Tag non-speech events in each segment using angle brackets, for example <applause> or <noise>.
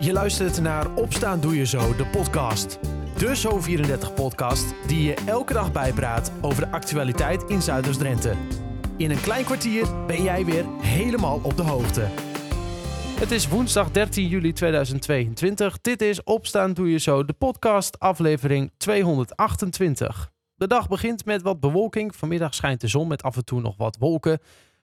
Je luistert naar Opstaan Doe Je Zo, de podcast. De Zo34-podcast die je elke dag bijpraat over de actualiteit in Zuiders-Drenthe. In een klein kwartier ben jij weer helemaal op de hoogte. Het is woensdag 13 juli 2022. Dit is Opstaan Doe Je Zo, de podcast, aflevering 228. De dag begint met wat bewolking. Vanmiddag schijnt de zon met af en toe nog wat wolken.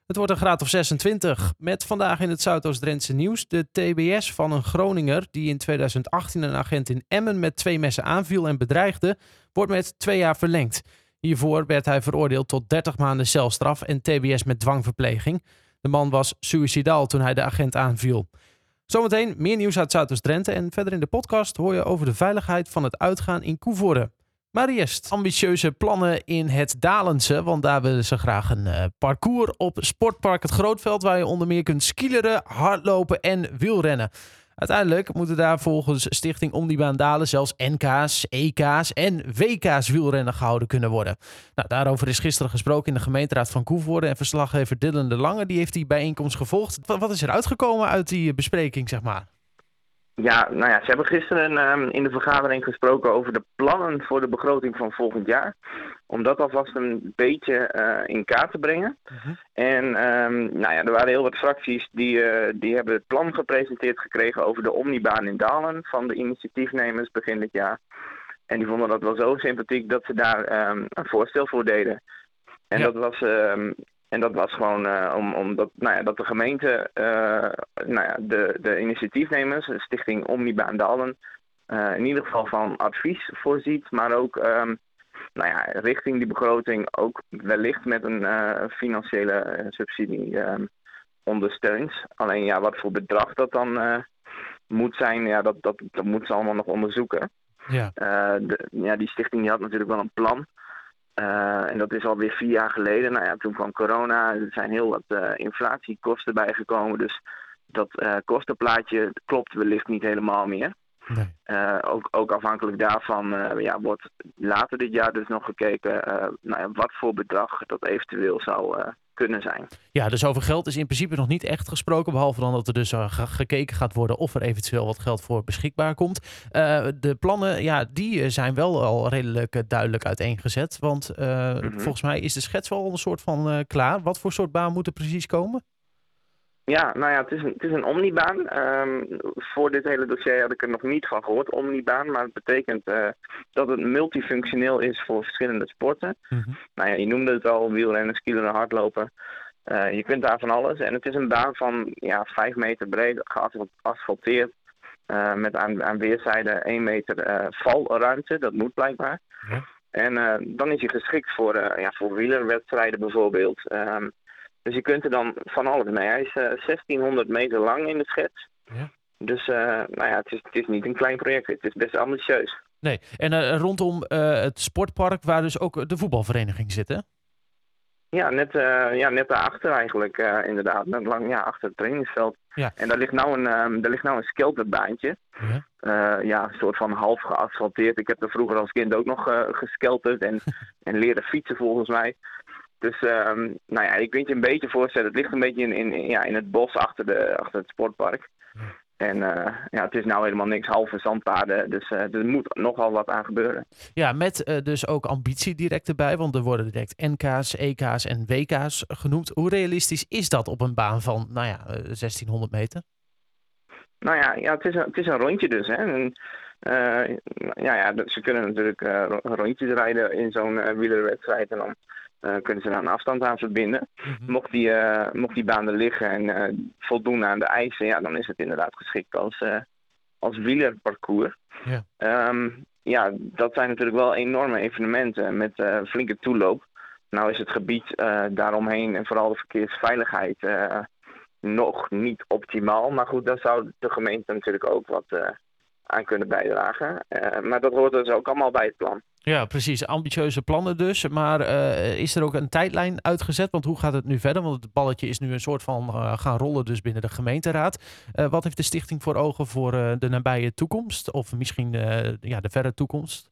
Het wordt een graad of 26. Met vandaag in het Zuidoost-Drentse nieuws de TBS van een Groninger die in 2018 een agent in Emmen met twee messen aanviel en bedreigde, wordt met twee jaar verlengd. Hiervoor werd hij veroordeeld tot 30 maanden celstraf en TBS met dwangverpleging. De man was suicidaal toen hij de agent aanviel. Zometeen meer nieuws uit Zuidoost-Drenthe en verder in de podcast hoor je over de veiligheid van het uitgaan in Koevoorde. Maar eerst ambitieuze plannen in het Dalense. Want daar willen ze graag een uh, parcours op Sportpark Het Grootveld. Waar je onder meer kunt skileren, hardlopen en wielrennen. Uiteindelijk moeten daar volgens Stichting Omnibaan Dalen zelfs NK's, EK's en WK's wielrennen gehouden kunnen worden. Nou, daarover is gisteren gesproken in de gemeenteraad van Koevoorde. En verslaggever Dylan de Lange die heeft die bijeenkomst gevolgd. Wat, wat is er uitgekomen uit die bespreking, zeg maar? Ja, nou ja, ze hebben gisteren um, in de vergadering gesproken over de plannen voor de begroting van volgend jaar. Om dat alvast een beetje uh, in kaart te brengen. Uh -huh. En um, nou ja, er waren heel wat fracties die, uh, die hebben het plan gepresenteerd gekregen over de omnibaan in Dalen van de initiatiefnemers begin dit jaar. En die vonden dat wel zo sympathiek dat ze daar um, een voorstel voor deden. En ja. dat was en dat was gewoon uh, om, omdat nou ja, dat de gemeente, uh, nou ja, de, de initiatiefnemers, de stichting Omnibaan Dalen, uh, in ieder geval van advies voorziet, maar ook um, nou ja, richting die begroting ook wellicht met een financiële subsidie um, ondersteunt. Alleen ja, wat voor bedrag dat dan moet zijn, ja, dat, dat, dat moeten ze allemaal nog onderzoeken. Ja. De, ja, die stichting die had natuurlijk wel een plan. Uh, en dat is alweer vier jaar geleden. Nou ja, toen kwam corona. Er zijn heel wat uh, inflatiekosten bijgekomen. Dus dat uh, kostenplaatje klopt wellicht niet helemaal meer. Nee. ook, ook afhankelijk daarvan ja, wordt later dit jaar dus nog gekeken nou ja, wat voor bedrag dat eventueel zou kunnen zijn. Ja, dus over geld is in principe nog niet echt gesproken. Behalve dan dat er dus uh, gekeken gaat worden of er eventueel wat geld voor beschikbaar komt. Uh, de plannen, ja, die zijn wel al redelijk duidelijk uiteengezet. Want uh, mm -hmm. volgens mij is de schets wel een soort van klaar. Wat voor soort baan moet er precies komen? Ja, nou ja, het is een, het is een omnibaan. Um, voor dit hele dossier had ik er nog niet van gehoord, omnibaan. Maar het betekent uh, dat het multifunctioneel is voor verschillende sporten. Mm -hmm. Nou ja, je noemde het al, wielrennen, skileren, hardlopen. Uh, je kunt daar van alles. En het is een baan van ja, 5 meter breed, geasfalteerd. Uh, met aan, aan weerszijden 1 meter valruimte, dat moet blijkbaar. Ja. En dan is hij geschikt voor, ja, voor wielerwedstrijden bijvoorbeeld. Um, dus je kunt er dan van alles mee. Hij is uh, 1600 meter lang in de schets. Ja. Dus uh, nou ja, het, is, het is niet een klein project. Het is best ambitieus. Nee, en uh, rondom het sportpark waar dus ook de voetbalvereniging zit, hè? Ja, net, ja, net daarachter eigenlijk, inderdaad. Net lang, ja, achter het trainingsveld. Ja. En daar ligt nou een, um, daar ligt nou een skelterbaantje. Ja. ja, een soort van half geasfalteerd. Ik heb er vroeger als kind ook nog geskelterd en, <laughs> en leren fietsen volgens mij. Dus um, nou ja, ik kunt je een beetje voorstellen. Het ligt een beetje in, in, ja, in het bos achter, de, achter het sportpark. Ja. En uh, ja, het is nou helemaal niks, halve zandpaden. Dus uh, er moet nogal wat aan gebeuren. Ja, met uh, dus ook ambitie direct erbij. Want er worden direct NK's, EK's en WK's genoemd. Hoe realistisch is dat op een baan van, nou ja, 1600 meter? Nou ja, ja het, is een, het is een rondje dus. Hè. En, ja, ja, ze kunnen natuurlijk rondjes rijden in zo'n wielerwedstrijd. En dan kunnen ze daar een afstand aan verbinden. Mm -hmm. mocht, die, uh, mocht die baan er liggen en uh, voldoen aan de eisen, ja, dan is het inderdaad geschikt als, als wielerparcours. Yeah. Um, ja, dat zijn natuurlijk wel enorme evenementen met flinke toeloop. Nou is het gebied daaromheen en vooral de verkeersveiligheid nog niet optimaal. Maar goed, daar zou de gemeente natuurlijk ook wat aan kunnen bijdragen. maar dat hoort dus ook allemaal bij het plan. Ja, precies. Ambitieuze plannen dus. Maar uh, is er ook een tijdlijn uitgezet? Want hoe gaat het nu verder? Want het balletje is nu een soort van uh, gaan rollen dus binnen de gemeenteraad. Uh, wat heeft de stichting voor ogen voor de nabije toekomst? Of misschien ja, de verre toekomst?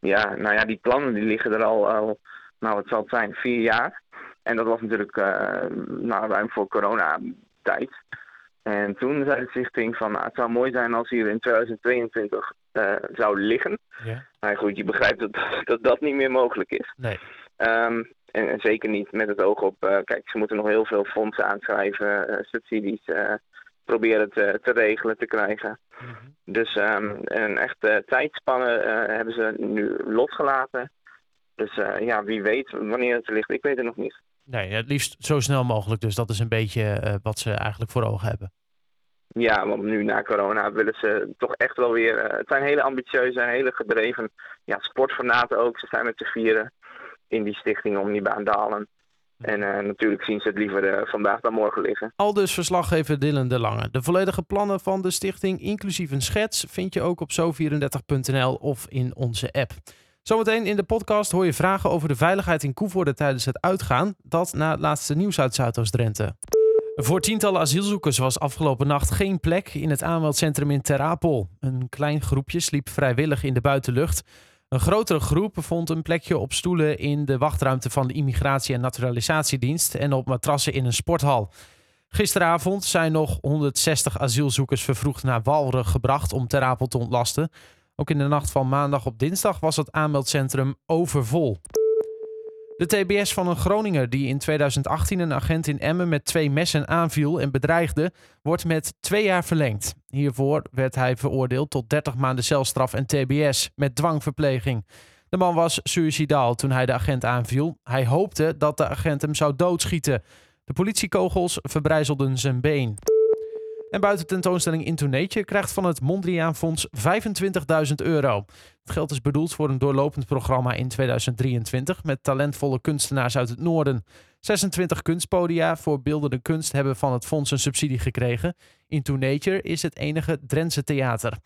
Ja, nou ja, die plannen die liggen er al, al nou het zal het zijn, vier jaar. En dat was natuurlijk nou, ruim voor coronatijd. En toen zei de stichting van, nou, het zou mooi zijn als hier in 2022 uh, zou liggen. Ja. Maar goed, je begrijpt dat, <laughs> dat dat niet meer mogelijk is. Nee. Um, en, en, zeker niet met het oog op, uh, kijk, ze moeten nog heel veel fondsen aanschrijven, uh, subsidies proberen te, te, regelen, te krijgen. Mm -hmm. Dus um, een echte tijdspanne hebben ze nu losgelaten. Dus ja, wie weet wanneer het ligt, ik weet het nog niet. Nee, het liefst zo snel mogelijk. Dus dat is een beetje uh, wat ze eigenlijk voor ogen hebben. Ja, want nu na corona willen ze toch echt wel weer. Uh, het zijn hele ambitieuze, hele gedreven ja, sportfanaten ook. Ze zijn met z'n vieren in die stichting om die baan dalen. En uh, natuurlijk zien ze het liever vandaag dan morgen liggen. Al dus verslaggever Dylan de Lange. De volledige plannen van de stichting, inclusief een schets, vind je ook op zo34.nl of in onze app. Zometeen in de podcast hoor je vragen over de veiligheid in Koevoorde tijdens het uitgaan. Dat na het laatste nieuws uit Zuidoost-Drenthe. Voor tientallen asielzoekers was afgelopen nacht geen plek in het aanmeldcentrum in Ter Apel. Een klein groepje sliep vrijwillig in de buitenlucht. Een grotere groep vond een plekje op stoelen in de wachtruimte van de Immigratie- en Naturalisatiedienst en op matrassen in een sporthal. Gisteravond zijn nog 160 asielzoekers vervroegd naar Walre gebracht om Ter Apel te ontlasten. Ook in de nacht van maandag op dinsdag was het aanmeldcentrum overvol. De TBS van een Groninger die in 2018 een agent in Emmen met twee messen aanviel en bedreigde, wordt met twee jaar verlengd. Hiervoor werd hij veroordeeld tot 30 maanden celstraf en TBS met dwangverpleging. De man was suicidaal toen hij de agent aanviel. Hij hoopte dat de agent hem zou doodschieten. De politiekogels verbrijzelden zijn been. En buiten tentoonstelling Into Nature krijgt van het Mondriaan Fonds 25.000 euro. Het geld is bedoeld voor een doorlopend programma in 2023 met talentvolle kunstenaars uit het noorden. 26 kunstpodia voor beeldende kunst hebben van het fonds een subsidie gekregen. Into Nature is het enige Drentse theater.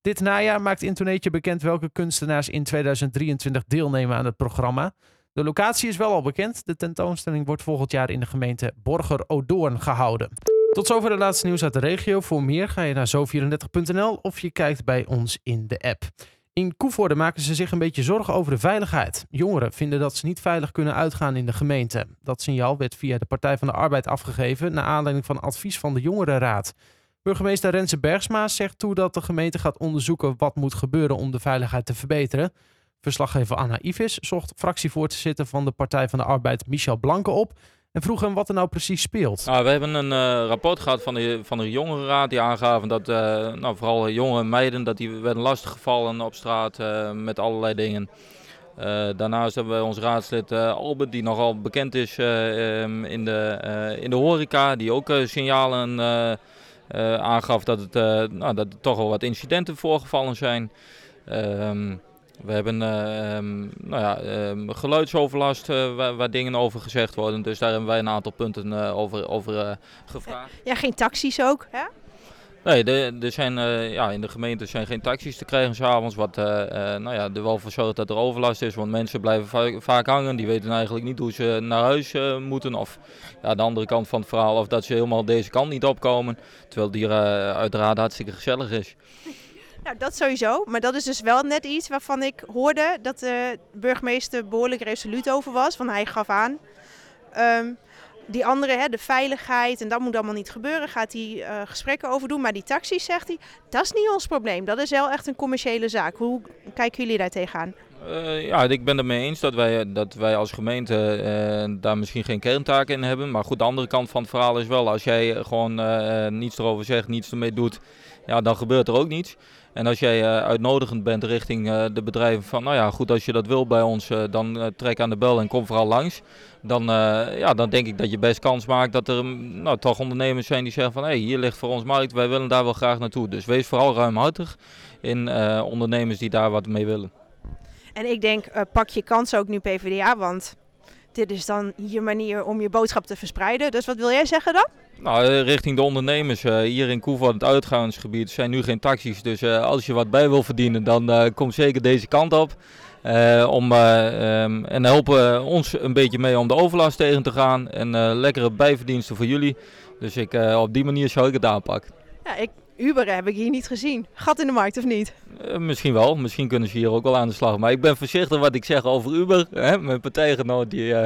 Dit najaar maakt Into Nature bekend welke kunstenaars in 2023 deelnemen aan het programma. De locatie is wel al bekend. De tentoonstelling wordt volgend jaar in de gemeente Borger-Odoorn gehouden. Tot zover de laatste nieuws uit de regio. Voor meer ga je naar zo34.nl of je kijkt bij ons in de app. In Koevoorde maken ze zich een beetje zorgen over de veiligheid. Jongeren vinden dat ze niet veilig kunnen uitgaan in de gemeente. Dat signaal werd via de Partij van de Arbeid afgegeven naar aanleiding van advies van de Jongerenraad. Burgemeester Renze Bergsma zegt toe dat de gemeente gaat onderzoeken wat moet gebeuren om de veiligheid te verbeteren. Verslaggever Anna Ivis zocht fractievoorzitter van de Partij van de Arbeid Michel Blanke op en vroeg hem wat er nou precies speelt. Nou, we hebben een uh, rapport gehad van de, van de jongerenraad die aangaven dat uh, nou, vooral jonge meiden dat die werden lastiggevallen op straat uh, met allerlei dingen. daarnaast hebben we ons raadslid Albert, die nogal bekend is um, in, de, in de horeca, die ook signalen aangaf dat, het, nou, dat er toch wel wat incidenten voorgevallen zijn. Ehm, we hebben uh, nou ja, uh, geluidsoverlast uh, waar, waar, dingen over gezegd worden. Dus daar hebben wij een aantal punten eh, over, over gevraagd. Ja, geen taxis ook, hè? Nee, er zijn, ja, in de gemeente zijn geen taxis te krijgen s'avonds. Wat nou ja, er wel voor zorgt dat er overlast is. Want mensen blijven va vaak hangen. Die weten eigenlijk niet hoe ze naar huis moeten. Of ja, de andere kant van het verhaal. Of dat ze helemaal deze kant niet opkomen. Terwijl die uiteraard hartstikke gezellig is. <laughs> Nou, dat sowieso. Maar dat is dus wel net iets waarvan ik hoorde dat de burgemeester behoorlijk resoluut over was. Van hij gaf aan. Um, die andere, hè, de veiligheid en dat moet allemaal niet gebeuren, gaat hij uh, gesprekken over doen. Maar die taxis, zegt hij, dat is niet ons probleem. Dat is wel echt een commerciële zaak. Hoe kijken jullie daar tegenaan? Uh, ja, ik ben het mee eens dat wij, dat wij als gemeente daar misschien geen kerntaak in hebben. Maar goed, de andere kant van het verhaal is wel, als jij gewoon niets erover zegt, niets ermee doet, ja, dan gebeurt er ook niets. En als jij uh, uitnodigend bent richting uh, de bedrijven van, nou ja, goed, als je dat wil bij ons, uh, dan trek aan de bel en kom vooral langs. Dan, ja, dan denk ik dat je best kans maakt dat er nou, toch ondernemers zijn die zeggen van, hé, hey, hier ligt voor ons markt, wij willen daar wel graag naartoe. Dus wees vooral ruimhartig in ondernemers die daar wat mee willen. En ik denk, pak je kans ook nu PvdA, want dit is dan je manier om je boodschap te verspreiden. Dus wat wil jij zeggen dan? Nou, eh, richting de ondernemers. Uh, hier in Koevoort, het uitgaansgebied, zijn nu geen taxis. Dus uh, als je wat bij wil verdienen, dan uh, kom zeker deze kant op. om, um, en helpen ons een beetje mee om de overlast tegen te gaan. En lekkere bijverdiensten voor jullie. Dus ik, op die manier zou ik het aanpakken. Ja, ik, Uber heb ik hier niet gezien. Gat in de markt of niet? misschien wel. Misschien kunnen ze hier ook wel aan de slag. Maar ik ben voorzichtig wat ik zeg over Uber. Hè? Mijn partijgenoot die <laughs>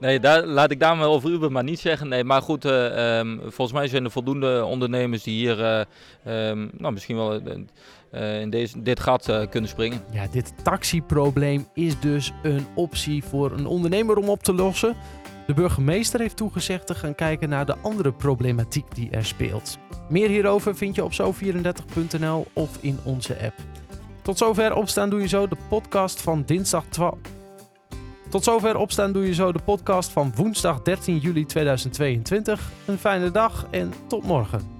Nee, daar, laat ik daar maar over Uber maar niet zeggen. Nee, maar goed, uh, um, volgens mij zijn er voldoende ondernemers die hier uh, um, nou, misschien wel uh, in deze, dit gat kunnen springen. Ja, dit taxiprobleem is dus een optie voor een ondernemer om op te lossen. De burgemeester heeft toegezegd te gaan kijken naar de andere problematiek die er speelt. Meer hierover vind je op zo34.nl of in onze app. Tot zover opstaan doe je zo de podcast van dinsdag 12. Tot zover opstaan doe je zo de podcast van woensdag 13 juli 2022. Een fijne dag en tot morgen.